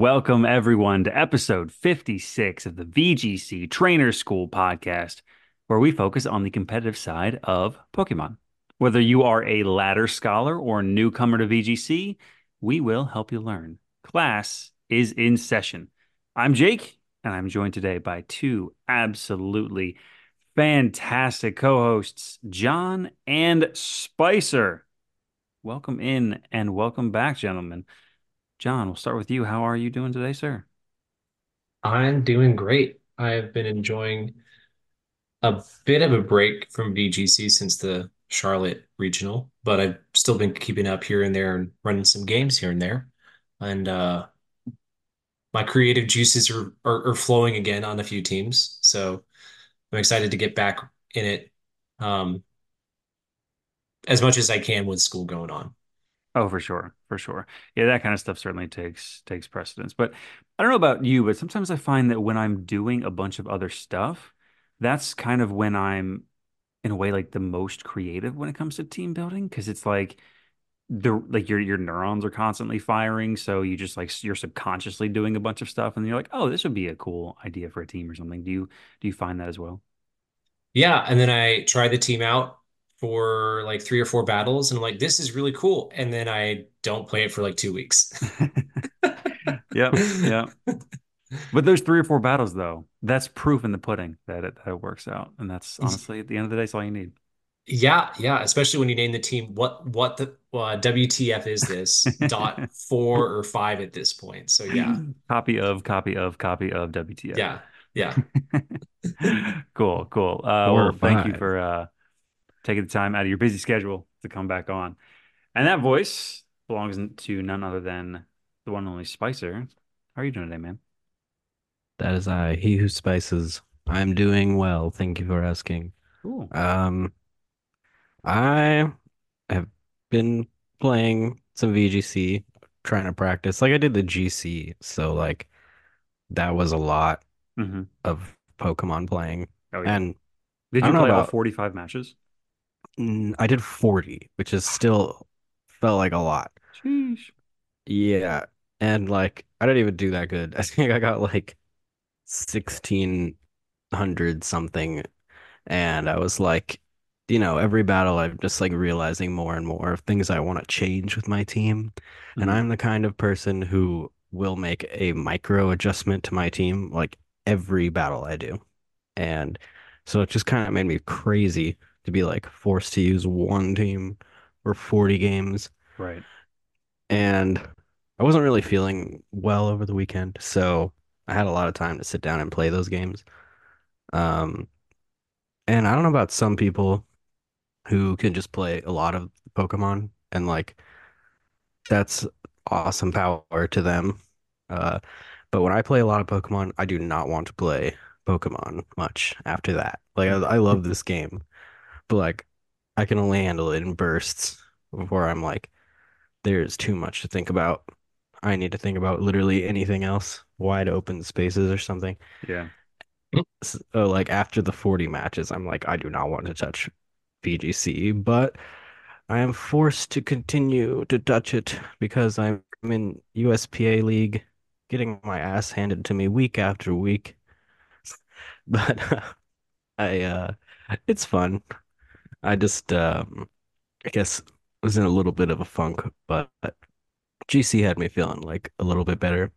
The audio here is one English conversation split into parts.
Welcome everyone to episode 56 of the VGC Trainer School podcast, where we focus on the competitive side of Pokemon. Whether you are a ladder scholar or newcomer to VGC, we will help you learn. Class is in session. I'm Jake, and I'm joined today by two absolutely fantastic co hosts, John and Spicer. Welcome in and welcome back, gentlemen. John, we'll start with you. How are you doing today, sir? I'm doing great. I have been enjoying a bit of a break from VGC since the Charlotte regional, but I've still been keeping up here and there and running some games here and there. And uh, my creative juices are, are, are flowing again on a few teams. So I'm excited to get back in it um, as much as I can with school going on. Oh, for sure, for sure. Yeah, that kind of stuff certainly takes takes precedence. But I don't know about you, but sometimes I find that when I'm doing a bunch of other stuff, that's kind of when I'm in a way like the most creative when it comes to team building because it's like the like your your neurons are constantly firing, so you just like you're subconsciously doing a bunch of stuff and you're like, "Oh, this would be a cool idea for a team or something." Do you do you find that as well? Yeah, and then I try the team out for like three or four battles, and I'm like, this is really cool. And then I don't play it for like two weeks. Yep, yeah. But those three or four battles, though, that's proof in the pudding that it, that it works out. And that's honestly, at the end of the day, it's all you need. Yeah, yeah, especially when you name the team what what the uh, WTF is this dot four or five at this point. So yeah, Copy of, copy of, copy of WTF. yeah, yeah. Cool, cool. Uh, Four or well, thank you for uh, taking the time out of your busy schedule to come back on. And that voice belongs to none other than the one and only Spicer. How are you doing today, man? That is I, he who spices. I'm doing well. Thank you for asking. Cool. Um, I have been playing some VGC, trying to practice. Like I did the GC, so like that was a lot hmm of Pokemon playing. Oh, yeah. And Did you play all about 45 matches? Mm, I did 40, which is still felt like a lot. Sheesh. Yeah. And like I didn't even do that good. I think I got like 1600 something And I was like, you know, every battle I'm just like realizing more and more of things I want to change with my team. And Mhm. I'm the kind of person who will make a micro adjustment to my team like every battle I do. And so it just kind of made me crazy to be like forced to use one team for 40 games. Right. And I wasn't really feeling well over the weekend. So I had a lot of time to sit down and play those games. Um, and I don't know about some people who can just play a lot of Pokemon and like that's awesome power to them. Uh, but when I play a lot of Pokemon, I do not want to play Pokemon much after that. Like I, I love this game, but like I can only handle it in bursts before I'm like, there's too much to think about. I need to think about literally anything else, wide open spaces or something. Yeah. So like after the 40 matches, I'm like, I do not want to touch VGC, but I am forced to continue to touch it because I'm in USPA League, getting my ass handed to me week after week. But I uh it's fun. I just um I guess was in a little bit of a funk, but GC had me feeling like a little bit better.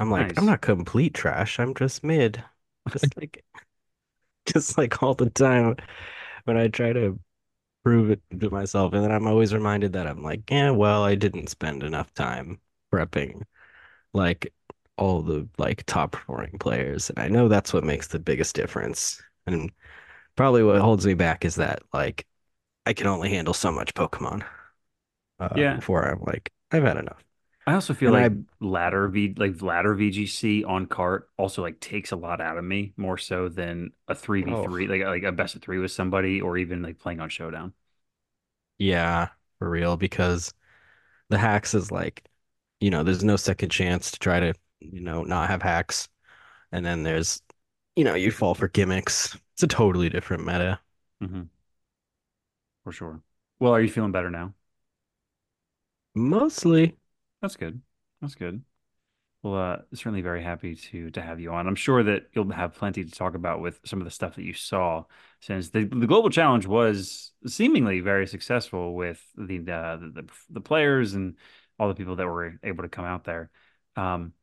I'm like, I'm not complete trash. I'm just mid. Just like just like all the time when I try to prove it to myself. And then I'm always reminded that I'm like, yeah, well, I didn't spend enough time prepping like all the like top performing players. And I know that's what makes the biggest difference. And probably what holds me back is that like I can only handle so much Pokemon uh Yeah. before I'm like, I've had enough. I also feel And like I ladder V like ladder VGC on cart also like takes a lot out of me more so than a oh 3v3 like like a best of 3 with somebody or even like playing on Showdown. yeah, for real, because the hacks is like, you know, there's no second chance to try to, you know, not have hacks. And then there's, you know, you fall for gimmicks. It's a totally different meta. hmm For sure. Well, are you feeling better now? Mostly, That's good. That's good. Well, uh, certainly very happy to to have you on. I'm sure that you'll have plenty to talk about with some of the stuff that you saw, since the the global challenge was seemingly very successful with the uh, the, the the players and all the people that were able to come out there. Um,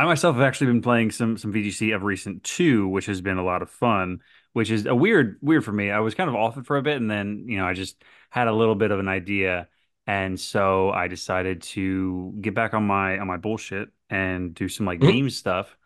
I myself have actually been playing some some VGC of recent too, which has been a lot of fun. Which is a weird weird for me. I was kind of off it for a bit, and then you know I just had a little bit of an idea and so I decided to get back on my on my bullshit and do some like Mhm. meme stuff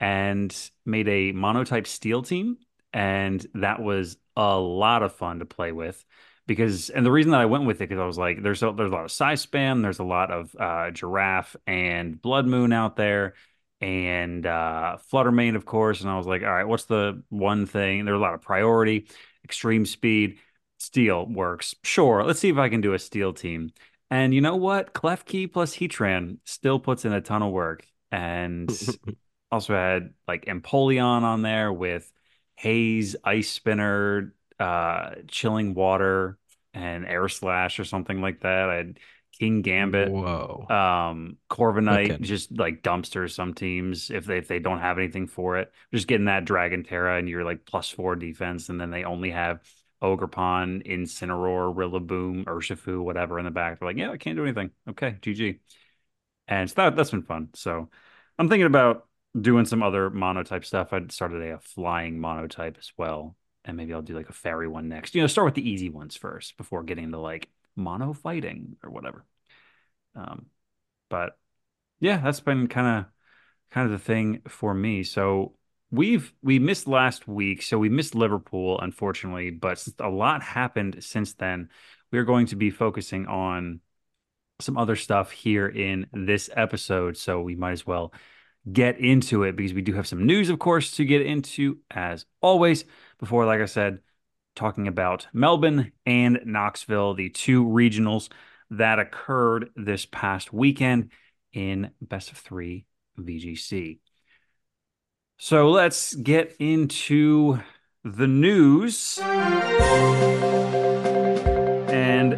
and made a monotype steel team. And that was a lot of fun to play with because and the reason that I went with it because I was like, there's a, there's a lot of Psyspam, there's a lot of uh, giraffe and blood moon out there. And uh, Fluttermane, of course. And I was like, all right, what's the one thing? There's a lot of priority, extreme speed Steel works. Sure, let's see if I can do a steel team. And you know what? Klefki plus Heatran still puts in a ton of work. And also had like Empoleon on there with Haze, Ice Spinner, uh, Chilling Water, and Air Slash or something like that. I had Kingambit, Whoa. um, Corviknight, Okay. just like dumpsters some teams if they if they don't have anything for it. Just getting that Dragon Tera and you're like plus four defense, and then they only have Ogerpon, Incineroar, Rillaboom, Urshifu, whatever in the back. They're like, yeah, I can't do anything. Okay, GG. And so that that's been fun. So I'm thinking about doing some other monotype stuff. I started a, a flying monotype as well. And maybe I'll do like a fairy one next. You know, start with the easy ones first before getting to like mono fighting or whatever. Um, but yeah, that's been kind of kind of the thing for me. So we've we missed last week, so we missed Liverpool, unfortunately, but a lot happened since then. We're going to be focusing on some other stuff here in this episode, so we might as well get into it because we do have some news, of course, to get into as always. Before, like I said, talking about Melbourne and Knoxville, the two regionals that occurred this past weekend in best of three VGC. So let's get into the news. And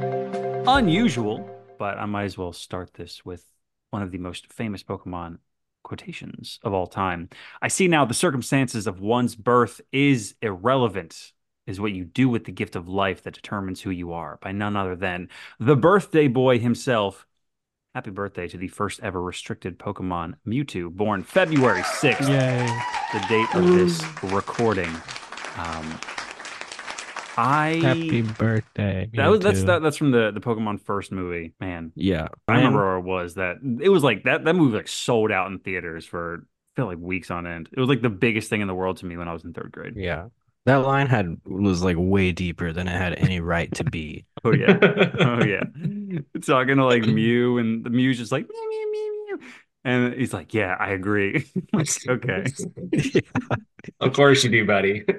unusual, but I might as well start this with one of the most famous Pokemon quotations of all time. I see now the circumstances of one's birth is irrelevant, is what you do with the gift of life that determines who you are, by none other than the birthday boy himself. Happy birthday to the first ever restricted Pokemon, Mewtwo, born February 6th, Yay. the date of this recording. Um, I Happy birthday. that was that's that, that's from the the Pokemon first movie. Man, Yeah. I I'm- remember where it was that it was like that that movie like sold out in theaters for I feel like weeks on end. It was like the biggest thing in the world to me when I was in third grade. Yeah. That line had was like way deeper than it had any right to be. Oh yeah, oh yeah. It's talking to like Mew and the Mew's just like mew mew mew mew, and he's like, yeah, I agree. like, okay. Of course you do, buddy.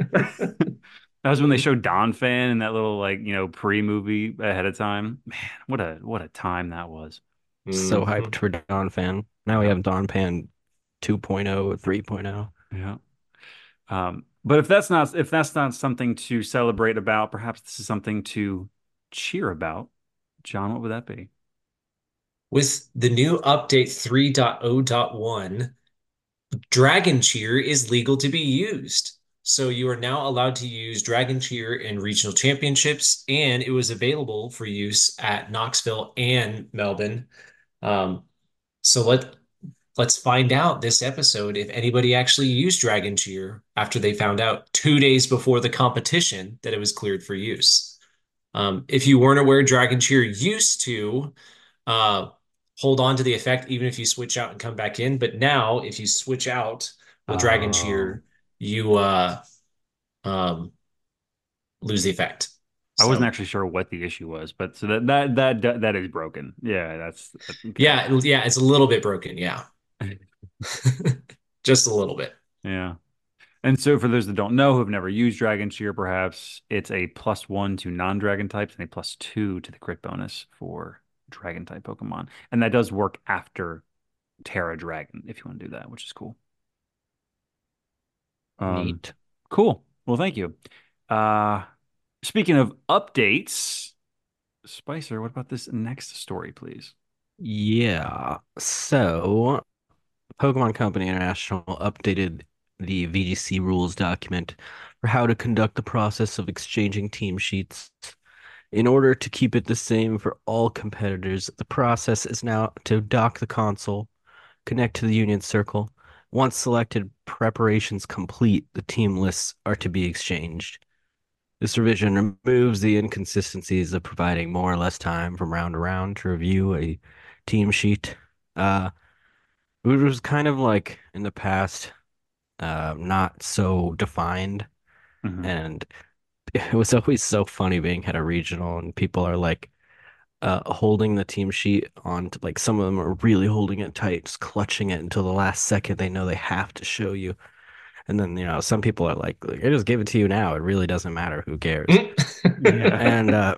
That was when they showed Donphan in that little like you know pre movie ahead of time. Man, what a what a time that was. So Mhm. hyped for Donphan. Now we have Donphan 2.0, 3.0. Yeah. Um, but if that's not if that's not something to celebrate about, perhaps this is something to cheer about. John, what would that be? With the new update 3.0.1, Dragon Cheer is legal to be used. So you are now allowed to use Dragon Cheer in regional championships, and it was available for use at Knoxville and Melbourne. Um, so let let's find out this episode if anybody actually used Dragon Cheer after they found out two days before the competition that it was cleared for use. Um, if you weren't aware, Dragon Cheer used to uh, hold on to the effect even if you switch out and come back in. But now, if you switch out with Dragon Oh. Cheer, you uh, um, lose the effect. I wasn't actually sure what the issue was, but so that that that that, that is broken. Yeah, that's, that's okay. Yeah, yeah, it's a little bit broken. Yeah. Just a little bit. Yeah. And so for those that don't know, who've never used Dragon Cheer, perhaps it's a plus one to non-dragon types and a plus two to the crit bonus for dragon type Pokemon. And that does work after Tera Dragon if you want to do that, which is cool. Um, Neat. Cool. Well, thank you. Uh, speaking of updates, Spicer, what about this next story, please? Yeah. So, Pokemon Company International updated the VGC rules document for how to conduct the process of exchanging team sheets. In order to keep it the same for all competitors, the process is now to dock the console, connect to the Union Circle. Once selected preparations complete, the team lists are to be exchanged. This revision removes the inconsistencies of providing more or less time from round to round to review a team sheet. Uh, it was kind of like in the past, uh, not so defined, Mhm. and it was always so funny being at a regional and people are like uh holding the team sheet on to, like some of them are really holding it tight, just clutching it until the last second they know they have to show you. And then, you know, some people are like, I just give it to you now. It really doesn't matter. Who cares? And uh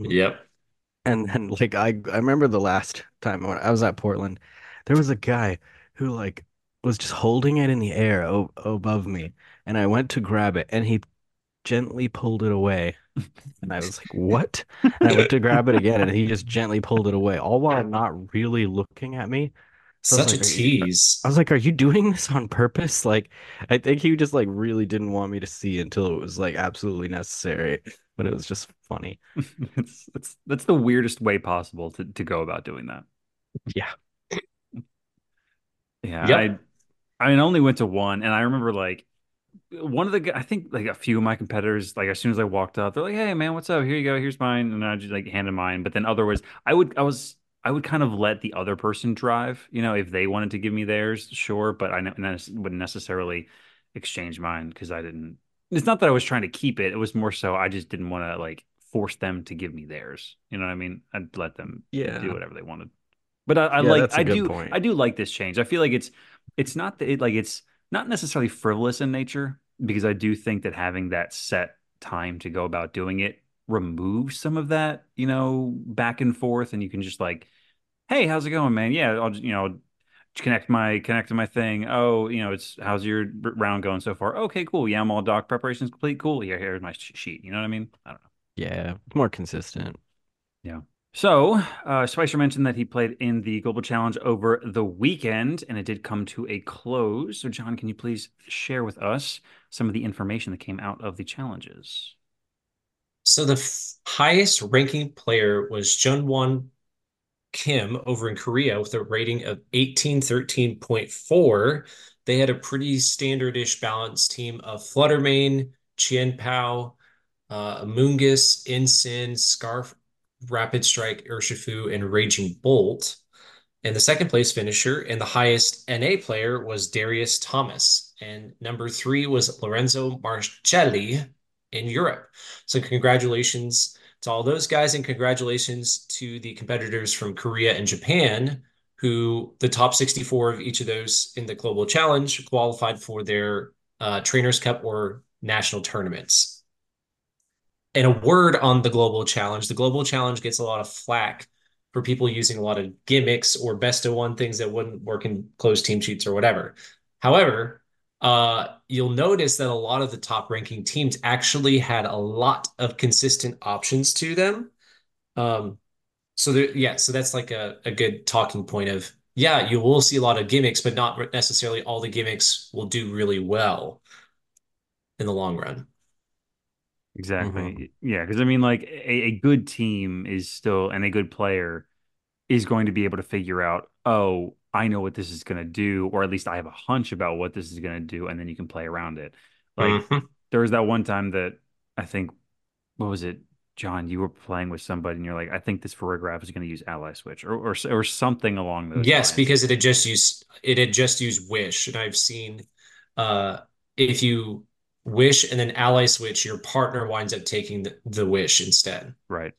Yep. and then like I I remember the last time when I was at Portland, there was a guy who like was just holding it in the air o above me, and I went to grab it, and he gently pulled it away, and I was like, "What?" And I went to grab it again, and he just gently pulled it away, all while not really looking at me. So Such a like, "Are you?" tease. I was like, "Are you doing this on purpose?" Like, I think he just like really didn't want me to see until it was like absolutely necessary, but it was just funny. It's it's that's the weirdest way possible to to go about doing that. Yeah. Yeah, I Yep. I mean, I only went to one, and I remember like one of the I think like a few of my competitors, like as soon as I walked up, they're like, "Hey, man, what's up? Here you go. Here's mine," and I just like handed mine. But then other was I would I was I would kind of let the other person drive, you know, if they wanted to give me theirs, sure, but I wouldn't necessarily exchange mine because I didn't. It's not that I was trying to keep it; it was more so I just didn't want to like force them to give me theirs. You know what I mean? I'd let them yeah. do whatever they wanted. But I, I Yeah, like I do point. I do like this change. I feel like it's it's not that it like it's not necessarily frivolous in nature because I do think that having that set time to go about doing it removes some of that, you know, back and forth, and you can just like, hey, how's it going, man? Yeah, I'll just, you know connect my connect to my thing. Oh, you know, it's how's your round going so far? Okay, cool. Yeah, I'm all doc preparations complete. Cool. Here, here's my sheet. You know what I mean? I don't know. Yeah, more consistent. Yeah. So, uh, Spicer mentioned that he played in the Global Challenge over the weekend, and it did come to a close. So, John, can you please share with us some of the information that came out of the challenges? So the f highest ranking player was Jungwon Kim over in Korea with a rating of 1813.4. They had a pretty standardish balanced team of Fluttermane, Chien Pao, uh, Amoonguss, Incin, Scarf, Rapid Strike, Urshifu, and Raging Bolt. And the second place finisher and the highest NA player was Darius Thomas. And number three was Lorenzo Marcelli in Europe. So congratulations to all those guys, and congratulations to the competitors from Korea and Japan, who the top 64 of each of those in the Global Challenge qualified for their uh, Trainers Cup or national tournaments. And a word on the Global Challenge the Global Challenge gets a lot of flack for people using a lot of gimmicks or best of one things that wouldn't work in closed team sheets or whatever. However, uh, you'll notice that a lot of the top ranking teams actually had a lot of consistent options to them. Um, so there, yeah, so that's like a, a good talking point of, yeah, you will see a lot of gimmicks, but not necessarily all the gimmicks will do really well in the long run. Exactly. Yeah, because I mean, like a, a good team is still, and a good player is going to be able to figure out, oh, I know what this is going to do, or at least I have a hunch about what this is going to do, and then you can play around it. Like Mhm. there was that one time that I think, what was it, John? You were playing with somebody, and you're like, I think this Farigiraf is going to use Ally Switch, or, or or something along those Yes, lines. because it had just used it had just used wish, and I've seen uh if you wish and then ally switch, your partner winds up taking the, the wish instead. Right.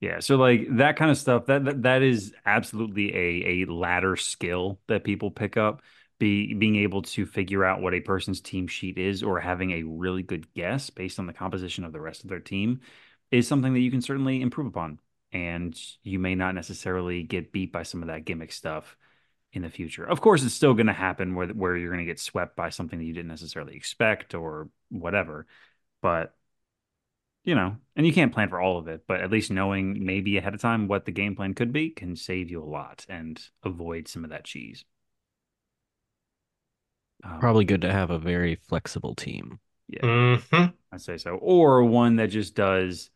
Yeah, so like that kind of stuff that that, that is absolutely a a ladder skill that people pick up. Be being able to figure out what a person's team sheet is or having a really good guess based on the composition of the rest of their team is something that you can certainly improve upon. And you may not necessarily get beat by some of that gimmick stuff in the future. Of course, it's still going to happen where where you're going to get swept by something that you didn't necessarily expect or whatever. But you know, and you can't plan for all of it, but at least knowing maybe ahead of time what the game plan could be can save you a lot and avoid some of that cheese. Um, Probably good to have a very flexible team. yeah, Mhm. I'd say so. Or one that just does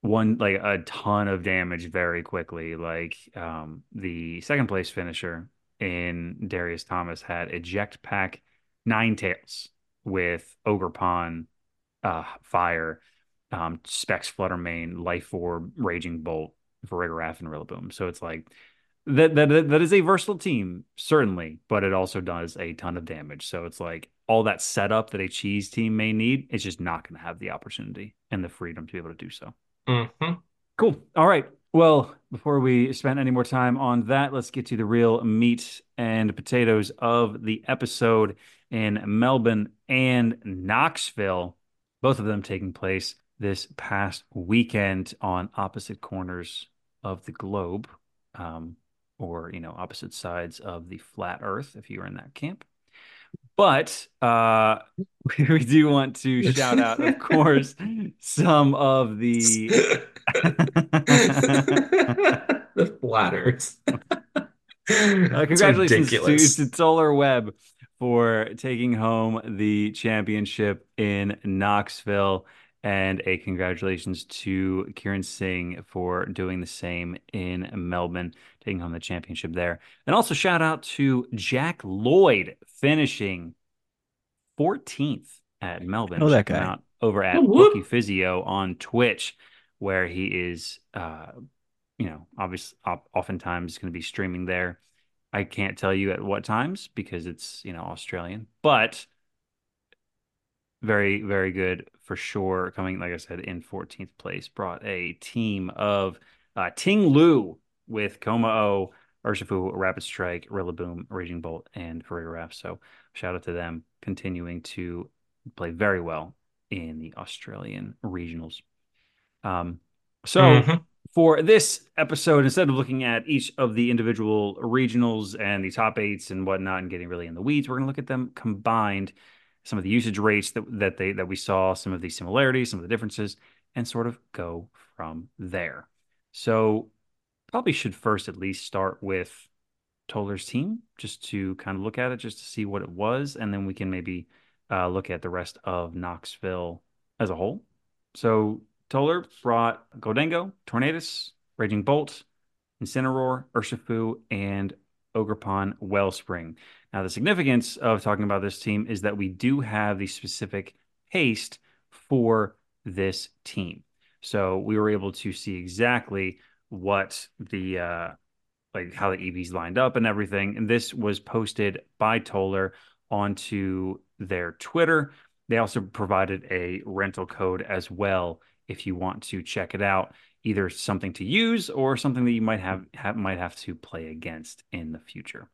one like a ton of damage very quickly. Like um, the second place finisher in Darius Thomas had eject pack Ninetales with Ogerpon, uh, fire, um, Specs Fluttermane, Life Orb, Raging Bolt, Farigiraf, and Rillaboom. So it's like that that that is a versatile team, certainly, but it also does a ton of damage. So it's like all that setup that a cheese team may need, it's just not going to have the opportunity and the freedom to be able to do so. Mhm. Cool. All right. Well, before we spend any more time on that, let's get to the real meat and potatoes of the episode in Melbourne and Knoxville, both of them taking place this past weekend on opposite corners of the globe, um, or, you know, opposite sides of the flat earth, if you were in that camp. But uh, we do want to shout out, of course, some of the the flatters. Uh, congratulations to, to Toler Webb for taking home the championship in Knoxville. And a congratulations to Kieran Singh for doing the same in Melbourne, taking home the championship there. And also shout out to Jack Lloyd finishing 14th at Melbourne. Know that guy. out over at Whoop, whoop. Bookie Physio on Twitch, where he is, uh, you know, obviously, oftentimes going to be streaming there. I can't tell you at what times because it's, you know, Australian, but very, very good for sure. Coming, like I said, in 14th place, brought a team of uh, Ting Lu with Kommo-o, Urshifu, Rapid Strike, Rillaboom, Raging Bolt, and Farigiraf. So shout out to them continuing to play very well in the Australian regionals. Um, so Mhm. for this episode, instead of looking at each of the individual regionals and the top eights and whatnot and getting really in the weeds, we're going to look at them combined, some of the usage rates that, that they that we saw, some of the similarities, some of the differences, and sort of go from there. So probably should first at least start with Toler's team, just to kind of look at it, just to see what it was, and then we can maybe uh, look at the rest of Knoxville as a whole. So Toler brought Gholdengo, Tornadus, Raging Bolt, Incineroar, Urshifu, and Ogerpon Wellspring. Now, the significance of talking about this team is that we do have the specific haste for this team. So we were able to see exactly what the uh, like how the EVs lined up and everything. And this was posted by Toler onto their Twitter. They also provided a rental code as well if you want to check it out, either something to use or something that you might have, have might have to play against in the future.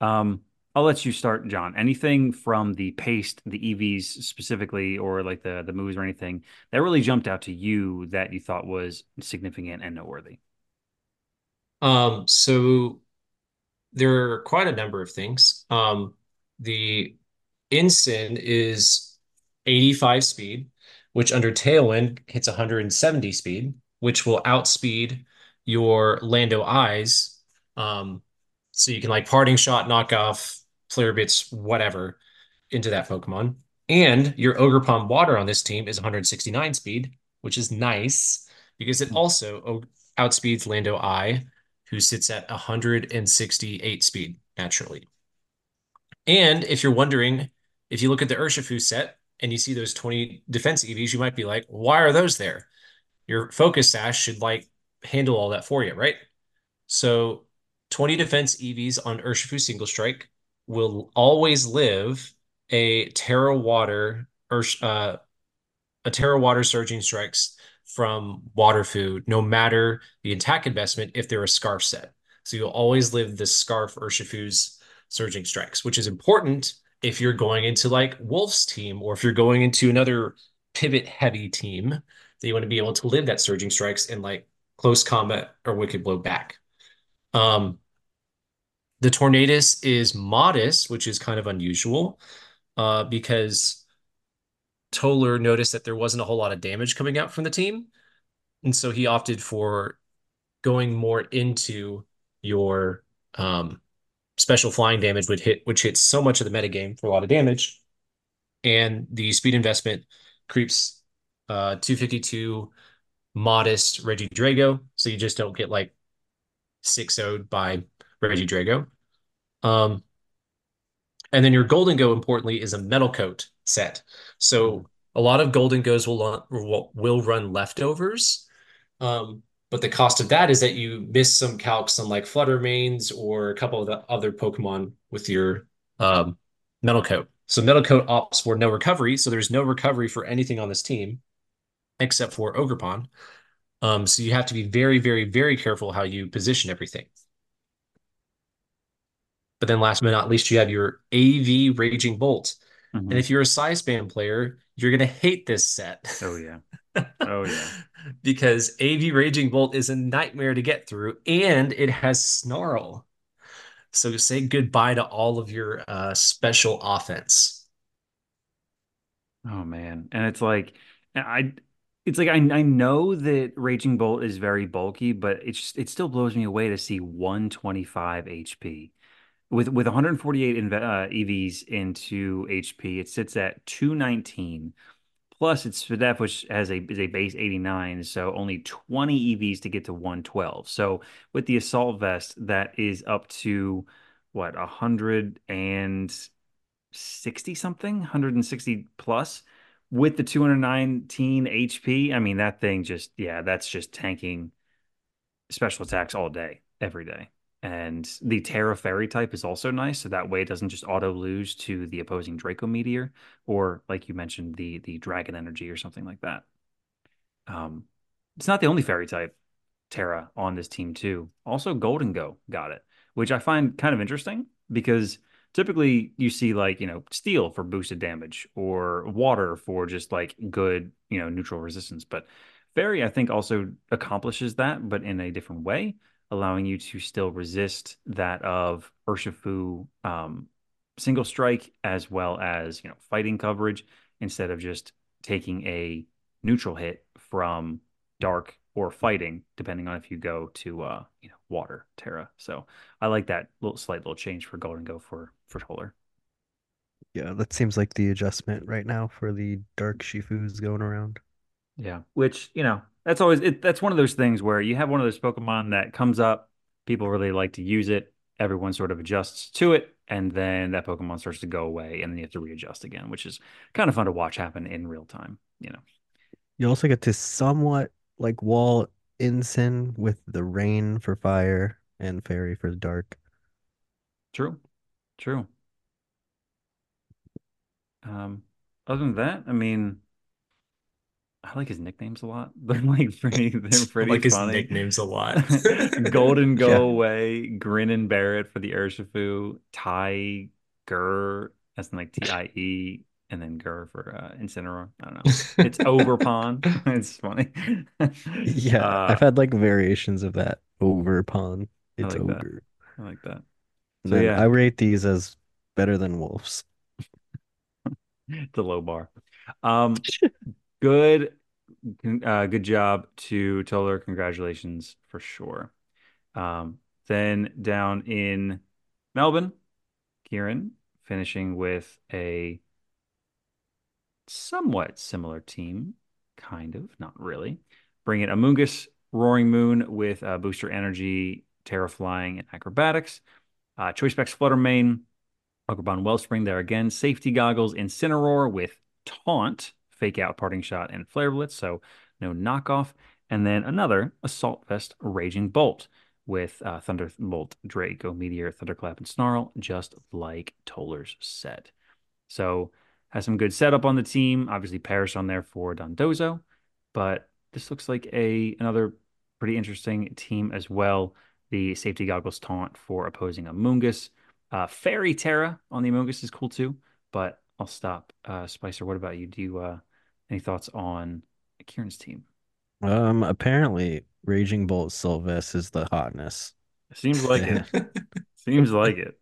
Um, I'll let you start, John. Anything from the paste, the EVs specifically, or like the the moves or anything that really jumped out to you that you thought was significant and noteworthy? Um, so there are quite a number of things. Um, the Incin is 85 speed, which under Tailwind hits 170 speed, which will outspeed your Lando Eyes. Um, so you can like parting shot, knock off, flare blitz, whatever, into that Pokemon. And your Ogerpon Water on this team is 169 speed, which is nice because it hmm. also outspeeds Lando I, who sits at 168 speed naturally. And if you're wondering, if you look at the Urshifu set and you see those 20 defense EVs, you might be like, why are those there? Your focus sash should like handle all that for you, right? So 20 defense EVs on Urshifu single strike will always live a Tera Water Ursh, uh, a Tera Water Surging Strikes from Water Food, no matter the attack investment, if they're a Scarf set. So you'll always live the Scarf Urshifu's Surging Strikes, which is important if you're going into like Wolf's team or if you're going into another pivot heavy team that you want to be able to live that Surging Strikes in like close combat or Wicked Blow back. Um, the Tornadus is modest, which is kind of unusual uh, because Toler noticed that there wasn't a whole lot of damage coming out from the team. And so he opted for going more into your um, special flying damage would hit, which hits so much of the metagame for a lot of damage. And the speed investment creeps uh, 252 modest Regidrago. So you just don't get like 6 0'd by Regidrago. Um, and then your Gholdengo, importantly, is a metal coat set. So a lot of Gholdengos will will run leftovers. Um, but the cost of that is that you miss some calcs on like Flutter Manes or a couple of the other Pokemon with your um, Metal Coat. So Metal Coat opts for no recovery, so there's no recovery for anything on this team except for Ogerpon. Um, so you have to be very, very, very careful how you position everything. But then last but not least, you have your AV Raging Bolt. Mm-hmm. And if you're a Psyspam player, you're gonna hate this set. Oh yeah. Oh yeah. because AV Raging Bolt is a nightmare to get through, and it has Snarl. So say goodbye to all of your uh, special offense. Oh man, and it's like I, it's like I I know that Raging Bolt is very bulky, but it just it still blows me away to see 125 HP with with 148 uh, EVs into HP. It sits at 219 Plus, it's Svidef, which has a is a base 89, so only 20 EVs to get to 112. So with the assault vest, that is up to what 160 something, 160 plus. With the 219 HP, I mean that thing just yeah, that's just tanking special attacks all day, every day. And the Tera Fairy type is also nice, so that way it doesn't just auto lose to the opposing Draco Meteor, or like you mentioned, the the Dragon Energy or something like that. Um, it's not the only fairy type Tera on this team too. Also, Gholdengo got it, which I find kind of interesting because typically you see like you know steel for boosted damage or water for just like good you know neutral resistance, but fairy I think also accomplishes that, but in a different way allowing you to still resist that of Urshifu um, single strike as well as you know fighting coverage instead of just taking a neutral hit from dark or fighting, depending on if you go to uh, you know water Tera. So I like that little slight little change for Gholdengo for for Toler. Yeah, that seems like the adjustment right now for the dark Shifus going around. Yeah, which you know that's always it, that's one of those things where you have one of those Pokemon that comes up, people really like to use it, everyone sort of adjusts to it, and then that Pokemon starts to go away, and then you have to readjust again, which is kind of fun to watch happen in real time. You know, you also get to somewhat like wall Incin with the rain for fire and fairy for the dark. True, true. Um, other than that, I mean I like his nicknames a lot. They're like pretty. They're pretty I like funny. his nicknames a lot. Golden Go yeah. Away, Grin and Barret for the Urshifu, Tiger, as in like T I E, and then Gur for uh, Incineroar. I don't know. It's Overpon. it's funny. yeah, uh, I've had like variations of that. Overpon. It's I like over. That. I like that. So yeah, I rate these as better than wolves. it's a low bar. Um, good uh, good job to Toler. Congratulations for sure. Um, then down in Melbourne, Kieran finishing with a somewhat similar team, kind of, not really. Bring it Amoonguss, Roaring Moon with uh, Booster Energy, Tera Flying, and Acrobatics. Uh, Choice Specs Flutter Mane, Pokemon Wellspring there again. Safety Goggles, Incineroar with Taunt fake out parting shot and flare blitz, so no knockoff. And then another assault vest raging bolt with uh, Thunderbolt, Draco, Meteor, Thunderclap, and Snarl, just like Toler's set. So has some good setup on the team. Obviously, Perish on there for Dondozo, but this looks like a another pretty interesting team as well. The safety goggles taunt for opposing Amoonguss. Uh, Fairy Tera on the Amoonguss is cool too, but I'll stop. Uh, Spicer, what about you? Do you uh, any thoughts on Kieran's team? Um, apparently, Raging Bolt Sylvest is the hotness. Seems like it. Seems like it.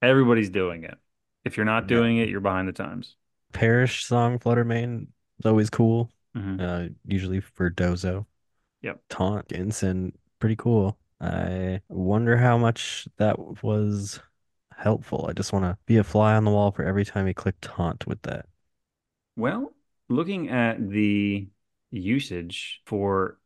Everybody's doing it. If you're not doing it, you're behind the times. Perish song Flutter Mane is always cool. Mhm. Uh, usually for Dozo. Yep. Taunt, Incin, pretty cool. I wonder how much that was helpful. I just want to be a fly on the wall for every time he clicked taunt with that. Well, looking at the usage for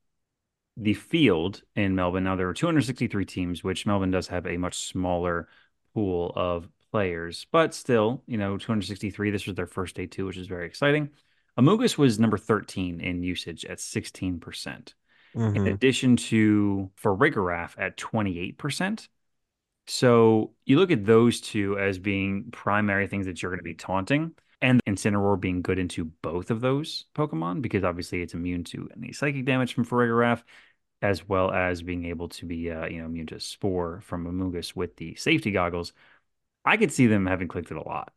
the field in Melbourne, now there are 263 teams, which Melbourne does have a much smaller pool of players, but still, you know, 263. This was their first day too, which is very exciting. Amoonguss was number 13 in usage at 16%, in Mhm. addition to for Farigiraf at 28%. So you look at those two as being primary things that you're going to be taunting, and Incineroar being good into both of those Pokemon because obviously it's immune to any psychic damage from Farigiraf, as well as being able to be uh, you know immune to Spore from Amoonguss with the safety goggles. I could see them having clicked it a lot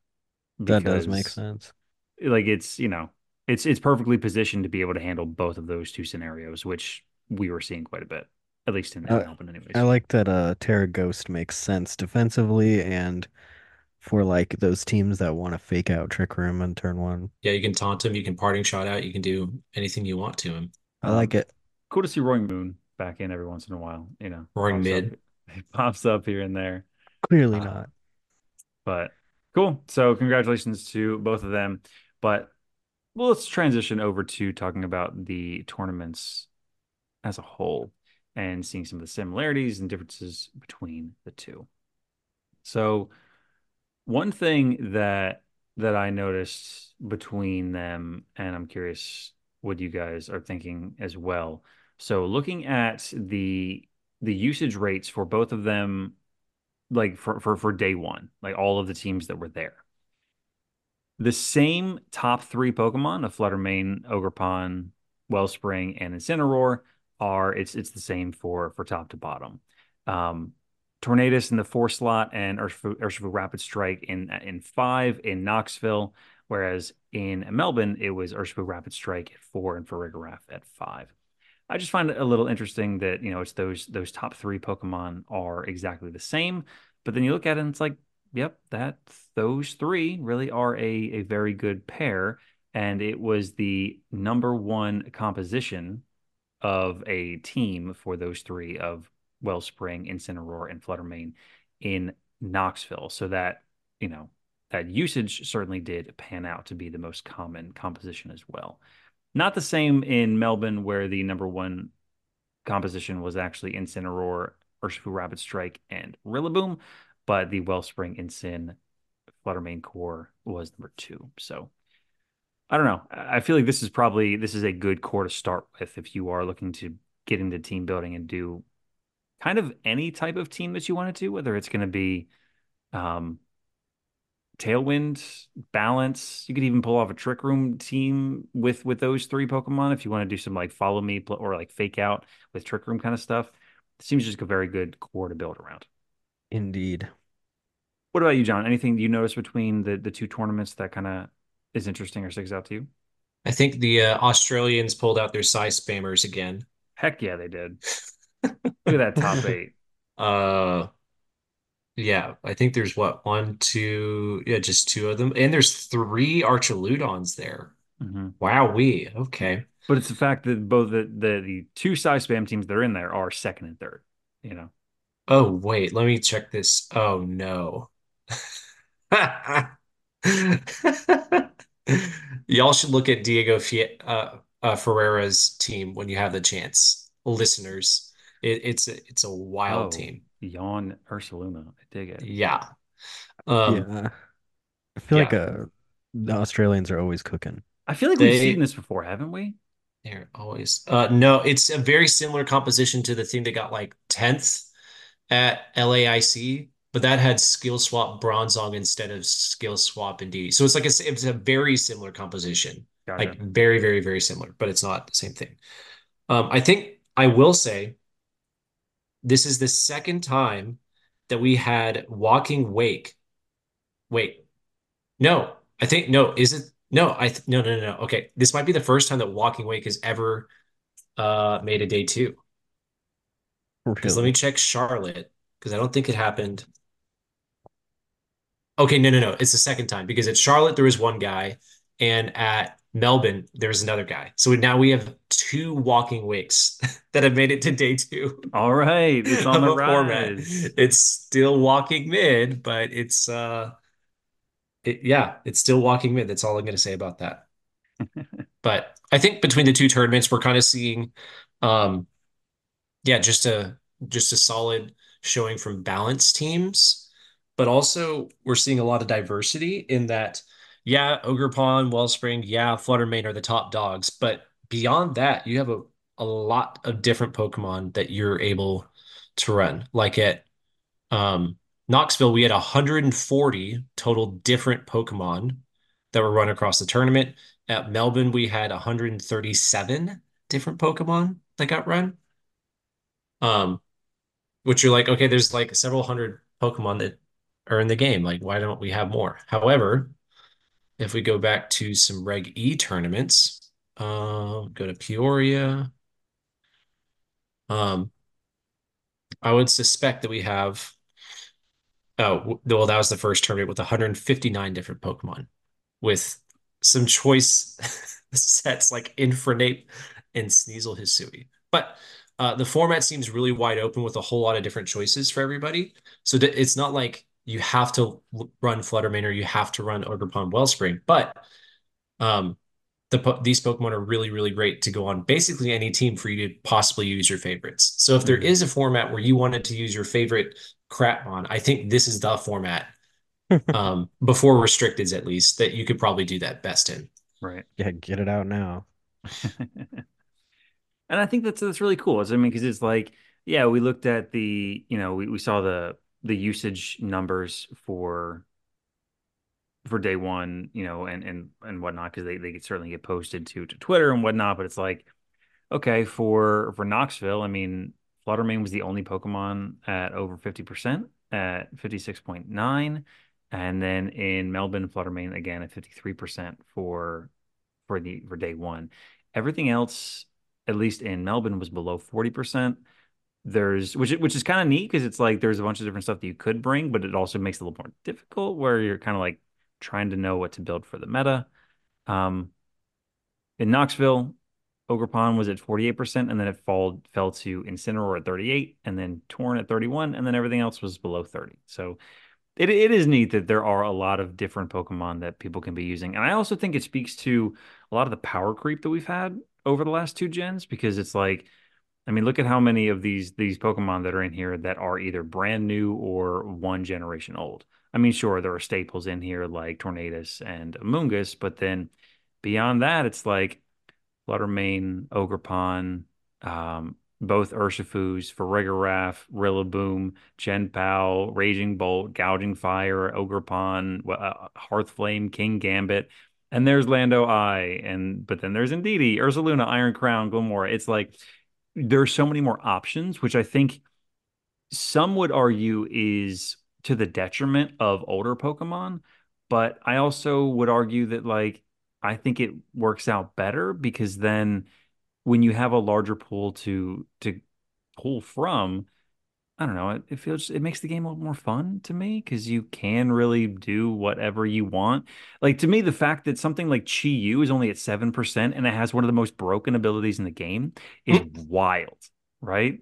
That does make sense. like it's you know it's it's perfectly positioned to be able to handle both of those two scenarios, which we were seeing quite a bit, at least in, in I, Melbourne, anyways. I like that uh Tera Ghost makes sense defensively and for like those teams that want to fake out Trick Room on turn one. Yeah, you can taunt him, you can parting shot out, you can do anything you want to him. I like it. cool to see Roaring Moon back in every once in a while. You know, Roaring pops up, mid. it pops up here and there. Clearly Uh, not. But cool. So congratulations to both of them. But well, let's transition over to talking about the tournaments as a whole and seeing some of the similarities and differences between the two. So one thing that that I noticed between them, and I'm curious what you guys are thinking as well. So looking at the the usage rates for both of them, like for for for day one, like all of the teams that were there. The same top three Pokemon of Fluttermane, Ogerpon, Wellspring, and Incineroar are it's it's the same for for top to bottom. Um, Tornadus in the four slot and Urshifu, Rapid Strike in in five in Knoxville, whereas in Melbourne it was Urshifu Rapid Strike at four and Farigiraf at five. I just find it a little interesting that you know it's those those top three Pokemon are exactly the same, but then you look at it and it's like, yep, that those three really are a a very good pair, and it was the number one composition of a team for those three of Wellspring, Incineroar, and Fluttermane in Knoxville. So that, you know, that usage certainly did pan out to be the most common composition as well. Not the same in Melbourne, where the number one composition was actually Incineroar, Urshifu Rapid Strike, and Rillaboom, but the Wellspring, Incin, Fluttermane core was number two. So I don't know. I feel like this is probably this is a good core to start with if you are looking to get into team building and do kind of any type of team that you want to do, whether it's going to be um, Tailwind, Balance. You could even pull off a Trick Room team with with those three Pokemon if you want to do some like Follow Me or like Fake Out with Trick Room kind of stuff. It seems just a very good core to build around. Indeed. What about you, John? Anything you notice between the the two tournaments that kind of is interesting or sticks out to you? I think the uh, Australians pulled out their Psyspammers again. Heck yeah, they did. Look at that top eight. Uh, yeah, I think there's what, one, two, yeah, just two of them. And there's three Archaludons there. Mhm. Wowee. Okay. But it's the fact that both the, the the two size spam teams that are in there are second and third. You know, Oh, wait, let me check this. Oh, no. Y'all should look at Diego Fie uh, uh, Ferreira's team when you have the chance. Listeners, it, it's a, it's a wild oh, team. yawn Ursaluna. I dig it. Yeah. Um, Yeah. I feel like yeah. uh the Australians are always cooking. I feel like we've seen this before, haven't we? They're always uh no, it's a very similar composition to the thing that got like 10th at LAIC, but that had skill swap Bronzong instead of skill swap Indeedee. So it's like a, it's a very similar composition. Gotcha. Like very, very, very similar, but it's not the same thing. Um, I think I will say this is the second time that we had Walking Wake. Wait, no, I think no, is it? No, I th no, no, no, no. Okay, this might be the first time that Walking Wake has ever uh made a day two. Because let me check Charlotte, because I don't think it happened. Okay, no, no, no. It's the second time because at Charlotte there was one guy, and at Melbourne, there's another guy. So now we have two walking wicks that have made it to day two. All right, it's on the format. It's still walking mid, but it's uh it, yeah, it's still walking mid. That's all I'm going to say about that. But I think between the two tournaments, we're kind of seeing um yeah, just a just a solid showing from balanced teams, but also we're seeing a lot of diversity in that yeah, Ogerpon, Wellspring, yeah, Fluttermane are the top dogs, but beyond that, you have a a lot of different Pokemon that you're able to run. Like at um, Knoxville, we had 140 total different Pokemon that were run across the tournament. At Melbourne, we had 137 different Pokemon that got run. Um, which you're like, okay, there's like several hundred Pokemon that are in the game. Like, why don't we have more? However, if we go back to some Reg E tournaments, uh, go to Peoria. Um, I would suspect that we have. Oh, well, that was the first tournament with 159 different Pokemon, with some choice sets like Infernape and Sneasel Hisui. But uh, the format seems really wide open with a whole lot of different choices for everybody. So it's not like you have to run Fluttermane or you have to run Ogerpon Wellspring, but um, the these Pokemon are really, really great to go on basically any team for you to possibly use your favorites. So if there mm-hmm. is a format where you wanted to use your favorite Crapmon, I think this is the format um, before restricteds at least that you could probably do that best in. Right. Yeah, get it out now. and I think that's that's really cool. I mean, because it's like, yeah, we looked at the, you know, we, we saw the the usage numbers for for day one, you know, and and and whatnot, because they they could certainly get posted to to Twitter and whatnot. But it's like, okay, for for Knoxville, I mean, Fluttermane was the only Pokemon at over fifty percent at fifty six point nine, and then in Melbourne, Fluttermane again at fifty three percent for for the for day one. Everything else, at least in Melbourne, was below forty percent there's which which is kind of neat because it's like there's a bunch of different stuff that you could bring, but it also makes it a little more difficult where you're kind of like trying to know what to build for the meta. Um, in Knoxville, Ogerpon was at 48%, and then it fall, fell to Incineroar at 38, and then Torn at 31, and then everything else was below 30. So it, it is neat that there are a lot of different Pokemon that people can be using. And I also think it speaks to a lot of the power creep that we've had over the last two gens because it's like – I mean, look at how many of these these Pokemon that are in here that are either brand new or one generation old. I mean, sure, there are staples in here like Tornadus and Amoonguss, but then beyond that, it's like Fluttermane, Ogerpon, um, both Urshifus, Farigiraf, Rillaboom, Chien-Pao, Raging Bolt, Gouging Fire, Ogerpon, uh, Hearthflame, Kingambit, and there's Lando-I, and but then there's Indeedee, Ursaluna, Iron Crown, Glimmora. It's like there are so many more options, which I think some would argue is to the detriment of older Pokemon. But I also would argue that, like, I think it works out better because then when you have a larger pool to to pull from, I don't know. It, it feels it makes the game a little more fun to me because you can really do whatever you want. Like to me, the fact that something like Chi Yu is only at seven percent and it has one of the most broken abilities in the game is wild, right?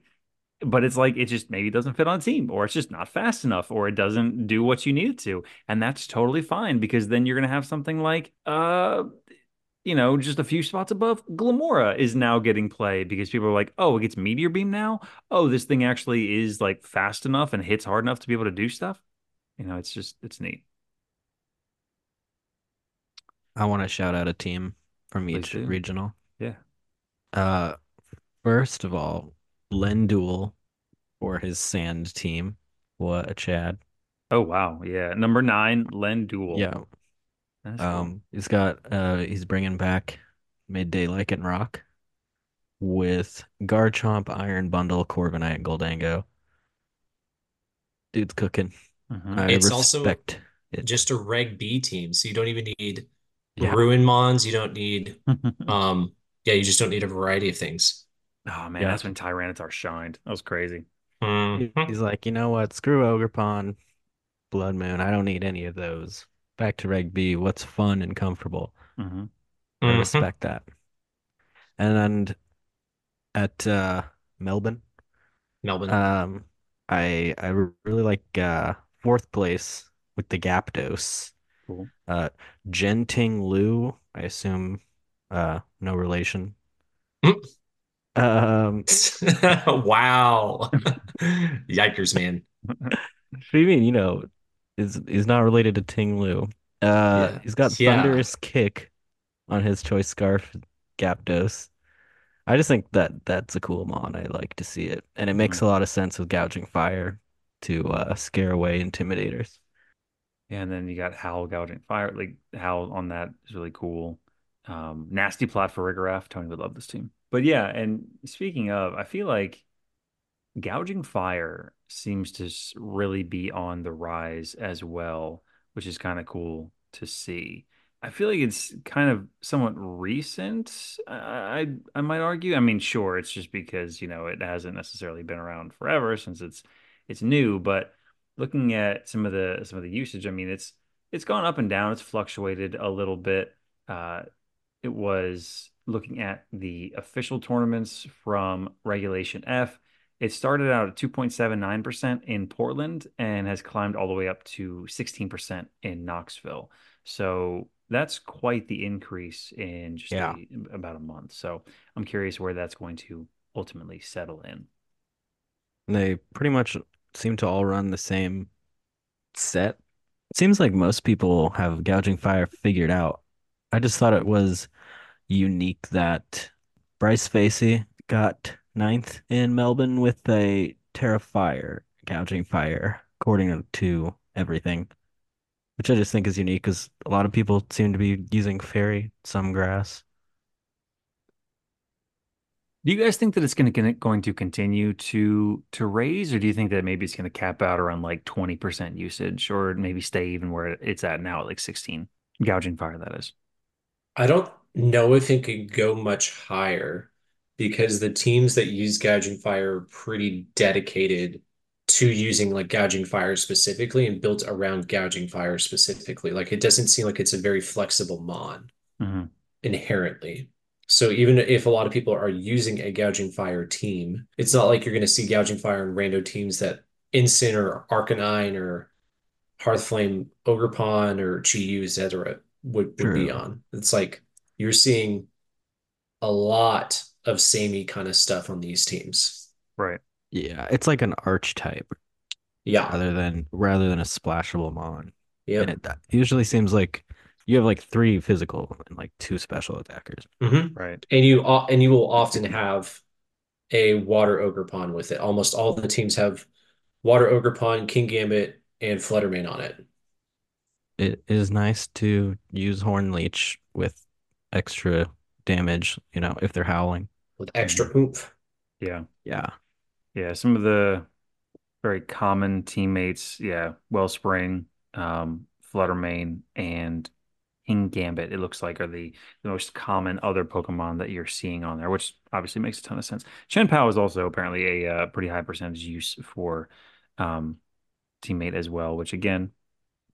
But it's like it just maybe doesn't fit on a team, or it's just not fast enough, or it doesn't do what you need it to, and that's totally fine because then you're gonna have something like uh you know, just a few spots above, Glimmora is now getting play because people are like, oh, it gets Meteor Beam now. Oh, this thing actually is like fast enough and hits hard enough to be able to do stuff. You know, it's just it's neat. I want to shout out a team from each regional. Yeah. Uh, first of all, Len Lenduel for his sand team. What a Chad. Oh wow, yeah. Number nine, Len Lenduel. Yeah, that's um, cool. he's got uh, he's bringing back Midday Lycanroc with Garchomp, Iron Bundle, Corviknight, Gholdengo. Dude's cooking. I it's also it. just a Reg B team, so you don't even need yeah. Ruin Mons. You don't need, um, yeah, you just don't need a variety of things. Oh man, yeah. that's when Tyranitar shined. That was crazy. Mm-hmm. He's like, you know what? Screw Ogerpon, Blood Moon. I don't need any of those. Back to Reg B, what's fun and comfortable. hmm I Mhm. respect that. And at uh, Melbourne, Melbourne. um, I I really like uh, fourth place with the Gapdos. Cool. Uh, Genting Lu, I assume, uh, no relation. Um, Wow. Yikers, man. what do you mean? You know, is is not related to Ting Lu. Uh, Yeah. he's got Yeah. Thunderous Kick on his choice scarf, Gapdos. I just think that that's a cool mon. I like to see it, and it makes a lot of sense with gouging fire to uh, scare away intimidators. Yeah, and then you got Howl gouging fire. Like Howl on that is really cool. Um, nasty plot Farigiraf. Tony would love this team. But yeah, and speaking of, I feel like gouging fire seems to really be on the rise as well, which is kind of cool to see. I feel like it's kind of somewhat recent. I I might argue. I mean, sure, it's just because, you know, it hasn't necessarily been around forever since it's it's new, but looking at some of the some of the usage, I mean, it's it's gone up and down. It's fluctuated a little bit. Uh, it was looking at the official tournaments from Regulation F. It started out at 2.79% in Portland and has climbed all the way up to 16% in Knoxville. So that's quite the increase in just Yeah. a, about a month. So I'm curious where that's going to ultimately settle in. They pretty much seem to all run the same set. It seems like most people have gouging fire figured out. I just thought it was unique that Bryce Facey got ninth in Melbourne with a Tera Fire gouging fire, according to everything, which I just think is unique because a lot of people seem to be using fairy, some grass. Do you guys think that it's going to going to continue to to raise, or do you think that maybe it's going to cap out around like 20% usage, or maybe stay even where it's at now at like 16? Gouging fire, that is. I don't know if it could go much higher because the teams that use gouging fire are pretty dedicated to using like gouging fire specifically and built around gouging fire specifically. Like it doesn't seem like it's a very flexible mon hmm inherently. So even if a lot of people are using a gouging fire team, it's not like you're going to see gouging fire in rando teams that Incin or Arcanine or Hearthflame, Ogerpon, or Chi-Yu, etc. would would be on. It's like you're seeing a lot of samey kind of stuff on these teams. Right. Yeah, it's like an archetype Yeah. rather than rather than a splashable mon. Yep. And it that usually seems like you have like three physical and like two special attackers. hmm Right. And you and you will often have a water Ogerpon with it. Almost all the teams have water Ogerpon, Kingambit, and Fluttermane on it. It is nice to use Horn Leech with extra damage, you know, if they're howling. With extra oomph. Yeah. Yeah. Yeah. Some of the very common teammates, yeah, Wellspring, um, Fluttermane, and Kingambit, it looks like are the, the most common other Pokemon that you're seeing on there, which obviously makes a ton of sense. Chien-Pao is also apparently a uh, pretty high percentage use for um, teammate as well, which again,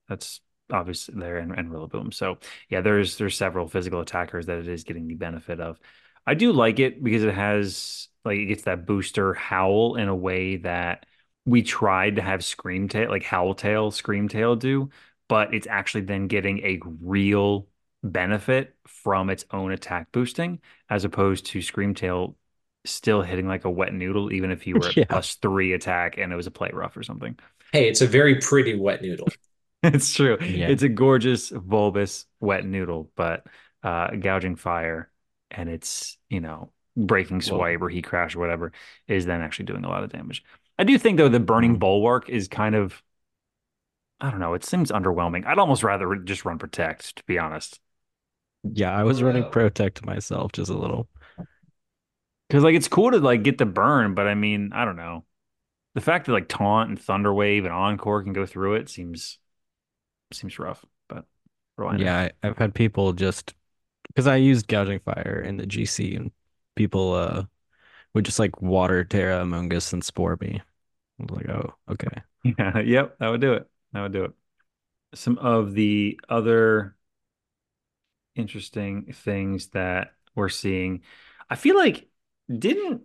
that's obviously there and, and Rillaboom. So yeah, there's there's several physical attackers that it is getting the benefit of. I do like it because it has like it gets that booster howl in a way that we tried to have Scream Tail, like Howl Tail, Scream Tail do, but it's actually then getting a real benefit from its own attack boosting, as opposed to Scream Tail still hitting like a wet noodle, even if you were at Yeah. plus three attack and it was a play rough or something. Hey, it's a very pretty wet noodle. It's true. Yeah. It's a gorgeous, bulbous, wet noodle, but uh, gouging fire and it's, you know, breaking Well- swipe or heat crash or whatever is then actually doing a lot of damage. I do think, though, the burning Mm. bulwark is kind of, I don't know, it seems underwhelming. I'd almost rather just run protect, to be honest. Yeah, I was running Protect myself just a little. Because, like, it's cool to, like, get the burn, but I mean, I don't know. The fact that, like, Taunt and Thunder Wave and Encore can go through it seems seems rough, but what do I know? Yeah, I, I've had people just because I used gouging fire in the GC and people uh would just like water Tera Amoonguss and spore me. I was like, oh, okay. Yeah, yep, that would do it. That would do it. some of the other interesting things that we're seeing. I feel like didn't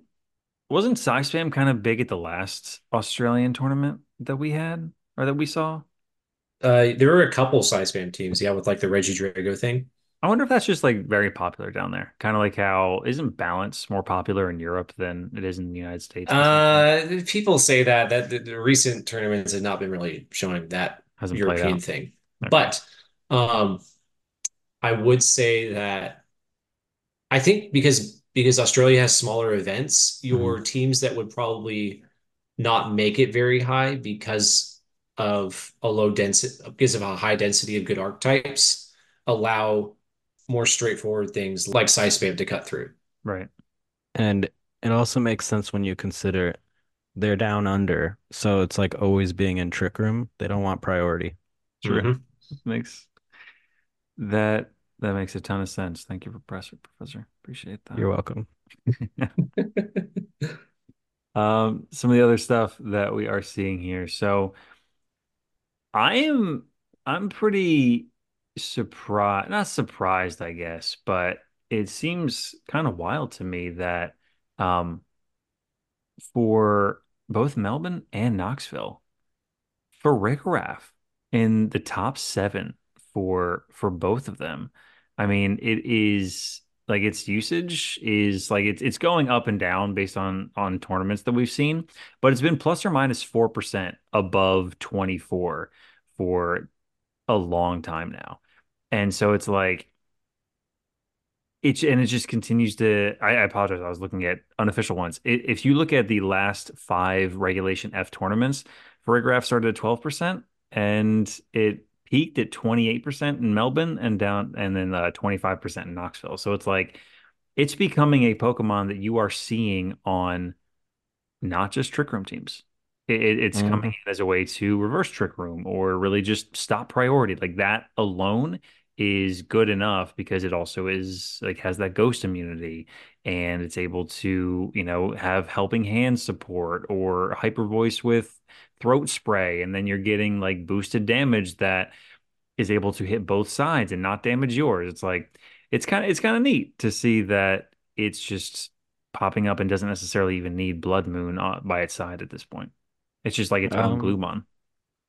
wasn't Spam kind of big at the last Australian tournament that we had or that we saw? Uh, there were a couple Spam teams, yeah, with like the Regidrago thing. I wonder if that's just like very popular down there. Kind of like how isn't balance more popular in Europe than it is in the United States? Uh, people say that that the, the recent tournaments have not been really showing that Hasn't European thing. Okay. But um, I would say that I think because because Australia has smaller events, your teams that would probably not make it very high because of a low density, because of a high density of good archetypes, allow more straightforward things like Psyspam to cut through. Right. And it also makes sense when you consider they're down under, so it's like always being in Trick Room. They don't want priority. True. Mhm. Makes that that makes a ton of sense. Thank you, Professor. Professor, appreciate that. You're welcome. Um, some of the other stuff that we are seeing here. So I am I'm pretty surprised, not surprised, I guess, but it seems kind of wild to me that um for both Melbourne and Knoxville, Farigiraf in the top seven for for both of them. I mean, it is like its usage is like it's it's going up and down based on on tournaments that we've seen, but it's been plus or minus 4% above 24 for a long time now and so it's like it and it just continues to I, I, apologize i was looking at unofficial ones. If you look at the last five regulation f tournaments Farigiraf started at 12% and it peaked at 28% in melbourne and down and then uh, 25% in knoxville. So it's like it's becoming a pokemon that you are seeing on not just trick room teams. It, it's mm. coming in as a way to reverse trick room or really just stop priority. Like that alone is good enough because it also is like has that ghost immunity and it's able to, you know, have helping hand support or hyper voice with throat spray. And then you're getting like boosted damage that is able to hit both sides and not damage yours. It's like it's kind of it's kind of neat to see that it's just popping up and doesn't necessarily even need Blood Moon uh, by its side at this point. It's just like its own Um, Glumon.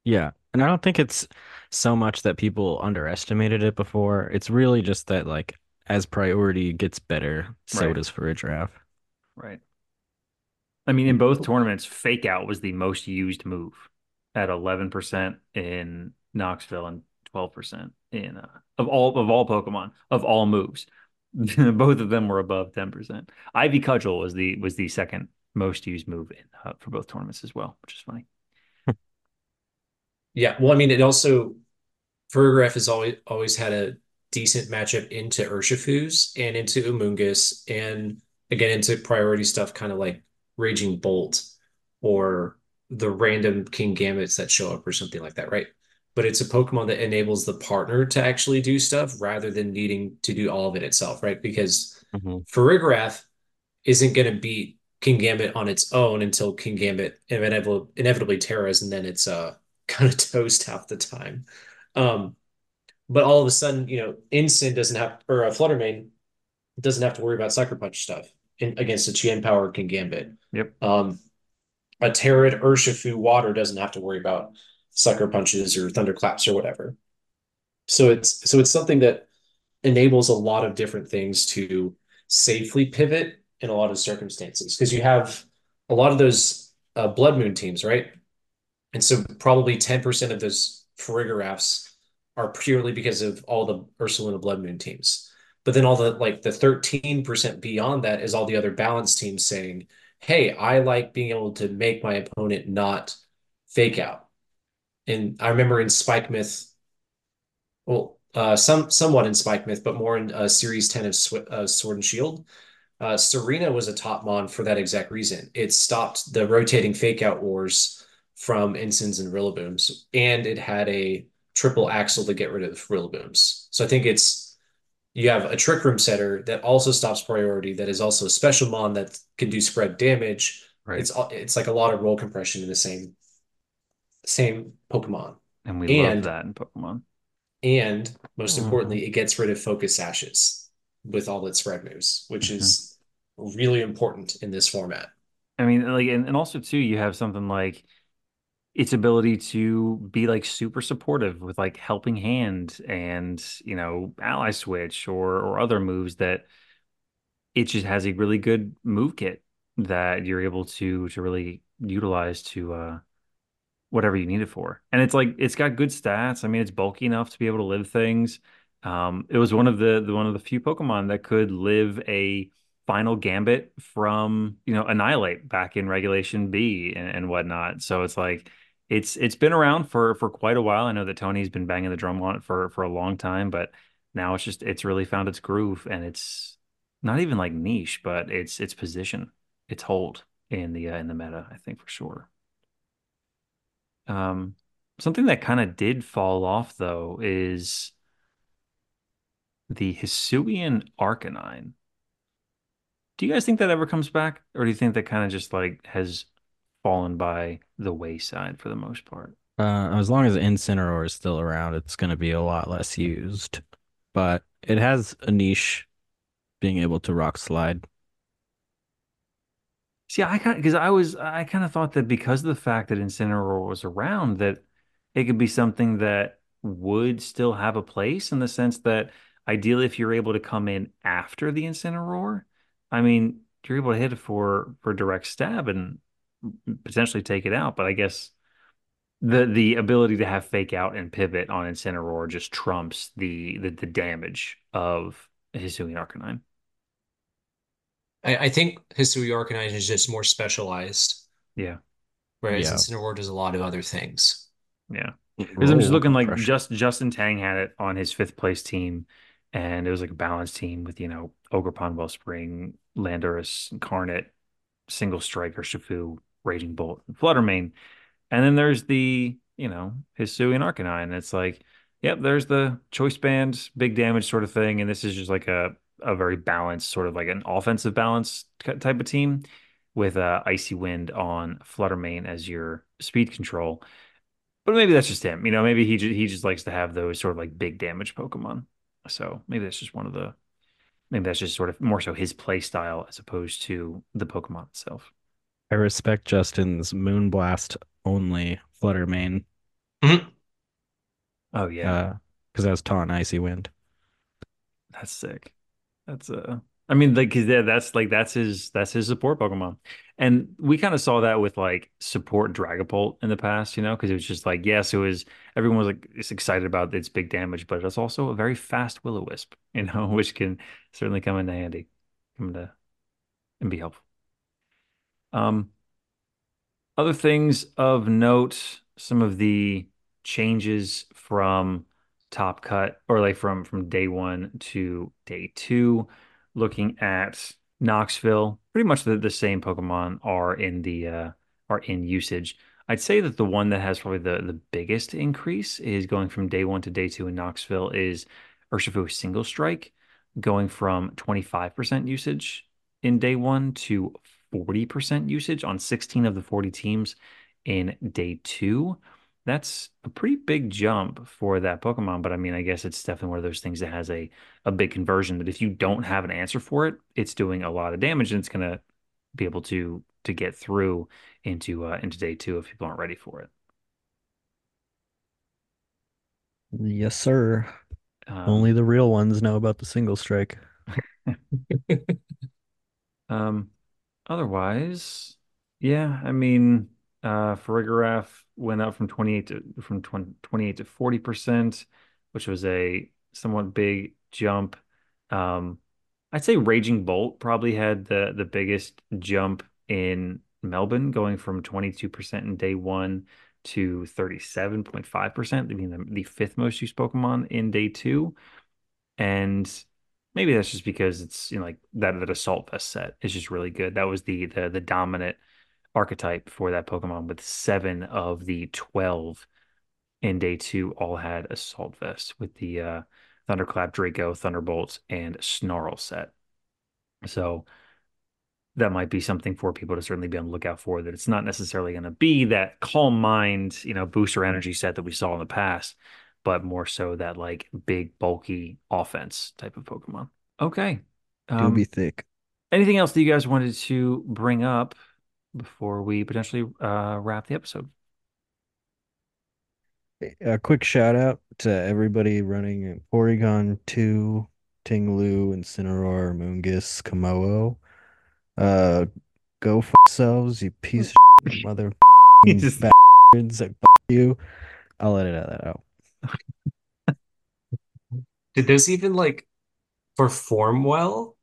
Yeah. And I don't think it's so much that people underestimated it before. It's really just that like as priority gets better, so Right. does Farigiraf. Right. I mean, in both tournaments, Fake Out was the most used move at 11% in Knoxville and 12% in uh, of all of all Pokemon of all moves. Both of them were above 10%. Ivy Cudgel was the was the second most used move in, uh, for both tournaments as well, which is funny. Yeah, well, I mean, it also Farigiraf has always always had a decent matchup into Urshifus and into Amoonguss, and again into priority stuff, kind of like Raging Bolt or the random Kingambits that show up or something like that, right? But it's a Pokemon that enables the partner to actually do stuff rather than needing to do all of it itself, right? Because Mhm. Farigiraf isn't going to beat Kingambit on its own until Kingambit inevitably, inevitably terras, and then it's uh kind of toast half the time. Um, but all of a sudden, you know, Incin doesn't have, or uh, Fluttermane doesn't have to worry about Sucker Punch stuff in, against a Chien Power Kingambit. Yep. Um, a Terrid Urshifu Water doesn't have to worry about Sucker Punches or Thunderclaps or whatever. So it's so it's something that enables a lot of different things to safely pivot in a lot of circumstances because you have a lot of those uh, Blood Moon teams, right? And so probably 10% of those Farigirafs are purely because of all the Ursaluna Blood Moon teams. But then all the like the 13% beyond that is all the other balance teams saying, hey, I like being able to make my opponent not fake out. And I remember in Spike Myth, well, uh, some somewhat in Spike Myth, but more in uh, Series 10 of Sw uh, Sword and Shield. Uh, Tsareena was a top mon for that exact reason. It stopped the rotating fake out wars from Incins and Rillabooms, and it had a triple axle to get rid of Rillabooms. So I think it's you have a trick room setter that also stops priority, that is also a special mon that can do spread damage. Right. It's it's like a lot of role compression in the same same Pokemon. And we love And that in Pokemon. and most Mhm. importantly, it gets rid of focus sashes with all its spread moves, which is really important in this format. I mean, like, and, and also too, you have something like its ability to be like super supportive with like helping hand and you know ally switch or or other moves that it just has a really good move kit that you're able to to really utilize to uh whatever you need it for. And it's like it's got good stats. I mean, it's bulky enough to be able to live things. Um, it was one of the, the one of the few Pokemon that could live a final gambit from, you know, Annihilape back in Regulation B and, and whatnot. So it's like it's it's been around for for quite a while. I know that Tony's been banging the drum on it for for a long time, but now it's just it's really found its groove and it's not even like niche, but it's its position, its hold in the uh, in the meta, I think for sure. Um, something that kind of did fall off though is the Hisuian Arcanine. Do you guys think that ever comes back, or do you think that kind of just like has fallen by the wayside for the most part? Uh, as long as Incineroar is still around, it's going to be a lot less used. But it has a niche being able to rock slide. See, I kind of because I was I kind of thought that because of the fact that Incineroar was around, that it could be something that would still have a place in the sense that ideally, if you're able to come in after the Incineroar, I mean, you're able to hit it for for direct stab and potentially take it out. But I guess the the ability to have fake out and pivot on Incineroar just trumps the the, the damage of Hisuian Arcanine. I, I think Hisui Arcanine is just more specialized, Yeah, whereas Yeah. Incineroar does a lot of other things. yeah. Because I'm just looking like pressure. just Justin Tang had it on his fifth place team, and it was like a balanced team with you know Ogerpon, Wellspring, Landorus, Incarnate, Single Strike Urshifu, Raging Bolt, and Fluttermane, and then there's the you know Hisuian Arcanine. It's like, yep, there's the choice band, big damage sort of thing, and this is just like a a very balanced sort of like an offensive balance type of team with uh, Icy Wind on Fluttermane as your speed control. But maybe that's just him. You know, maybe he just, he just likes to have those sort of like big damage Pokemon. So maybe that's just one of the maybe that's just sort of more so his play style as opposed to the Pokemon itself. I respect Justin's Moonblast only Fluttermane Mhm. Oh yeah, because uh, because that's taunt Icy Wind. that's sick. That's uh I mean like 'cause yeah, that's like that's his that's his support Pokemon. And we kind of saw that with like support Dragapult in the past, you know, because it was just like yes, it was everyone was like it's excited about its big damage, but it's also a very fast Will-O-Wisp, you know, which can certainly come into handy, come into and be helpful. Um, other things of note, some of the changes from Top Cut or like from from day one to day two, looking at Knoxville, pretty much the, the same Pokemon are in the uh are in usage. I'd say that the one that has probably the the biggest increase is going from day one to day two in Knoxville is Urshifu Single Strike, going from 25% usage in day one to 40% usage on 16 of the 40 teams in day two. That's a pretty big jump for that Pokemon, but I mean, I guess it's definitely one of those things that has a a big conversion that if you don't have an answer for it, it's doing a lot of damage and it's gonna be able to to get through into uh, into day two if people aren't ready for it. Yes, sir. Um, Only the real ones know about the single strike. Um, otherwise, yeah, I mean, uh, went up from 28 to from 20, 28 to 40%, which was a somewhat big jump. Um, I'd say Raging Bolt probably had the the biggest jump in Melbourne, going from 22% in day one to 37.5%, being the, the fifth most used Pokemon in day two. And maybe that's just because it's you know like that that assault vest set is just really good. That was the the the dominant archetype for that Pokemon with seven of the 12 in day two all had assault vest with the uh Thunderclap, Draco, Thunderbolts, and Snarl set. So that might be something for people to certainly be on the lookout for. That it's not necessarily going to be that calm mind, you know, booster energy set that we saw in the past, but more so that like big, bulky offense type of Pokemon. Okay. Um, be thick. anything else that you guys wanted to bring up before we potentially uh, wrap the episode? A quick shout out to everybody running Porygon 2, Tinglu, Incineroar, Moongus, Kommo-o. Uh, go f yourselves, you piece of shit, mother bastards. Like, f you. I'll edit that out. Did those even like perform well?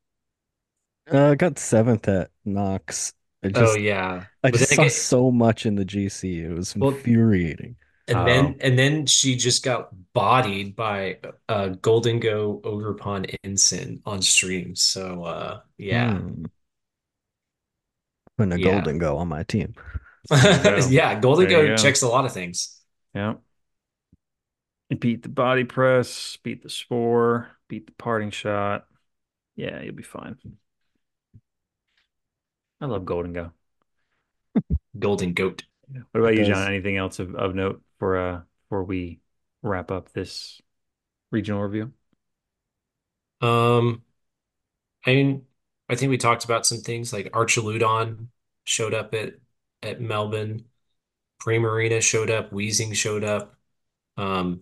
Uh, I got seventh at Knox. I Oh yeah. I But just then saw again- so much in the GC. It was Well- infuriating. And Oh. then and then she just got bodied by uh Gholdengo Ogerpon Incin on stream. So uh yeah. Hmm. Putting a Yeah. Gholdengo on my team. Go. Yeah, Golden There you Go go. checks a lot of things. Yeah. Beat the body press, beat the spore, beat the parting shot. Yeah, you'll be fine. I love Gholdengo. Golden Goat. What about you, does. John? Anything else of, of note for uh before we wrap up this regional review? Um I mean, I think we talked about some things like Archaludon showed up at at Melbourne. Primarina showed up, Wheezing showed up. Um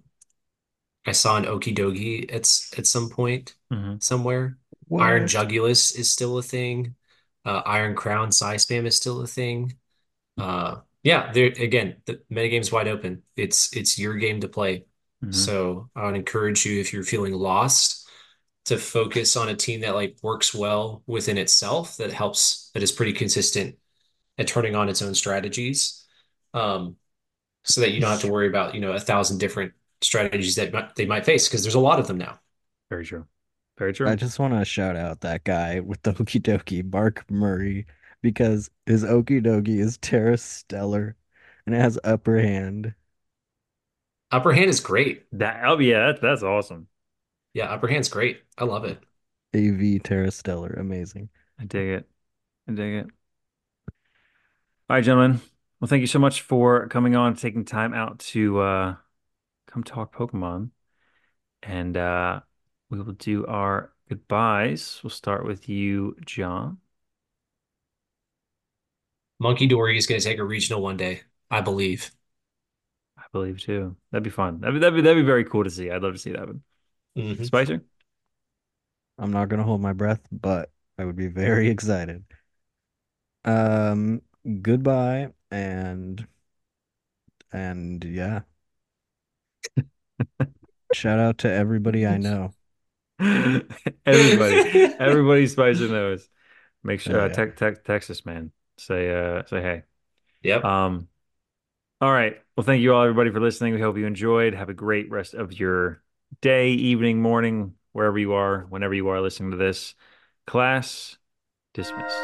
I saw an Okidogi at at some point hmm somewhere. Iron Jugulis is still a thing. Uh, Iron Crown Psyspam is still a thing. Uh, yeah, there again, the metagame's wide open. It's it's your game to play. hmm So I would encourage you if you're feeling lost to focus on a team that like works well within itself, that helps, that is pretty consistent at turning on its own strategies. Um, so that you don't have to worry about, you know, a thousand different strategies that they might face because there's a lot of them now. Very true. Very true. I just want to shout out that guy with the Okie Dokie, Mark Murray, because his Okie Dokie is Tera Stellar and it has upper hand. Upper hand is great. That oh yeah, that, that's awesome. Yeah, upper hand's great. I love it. AV Tera Stellar. Amazing. I dig it. I dig it. All right, gentlemen. Well, thank you so much for coming on, taking time out to uh come talk Pokemon. And uh we will do our goodbyes. We'll start with you, John. Monkey Dory is going to take a regional one day, I believe. I believe too. That'd be fun. That'd be that'd be, that'd be very cool to see. I'd love to see that happen. Mhm. Spicer? I'm not gonna hold my breath, but I would be very excited. Um, goodbye and and yeah. Shout out to everybody I know. Everybody, everybody Spicer knows. Make sure Oh, uh, yeah. text text text us, man. Say uh say hey. Yep. Um, all right. Well, thank you all, everybody, for listening. We hope you enjoyed. Have a great rest of your day, evening, morning, wherever you are, whenever you are listening to this. Class dismissed.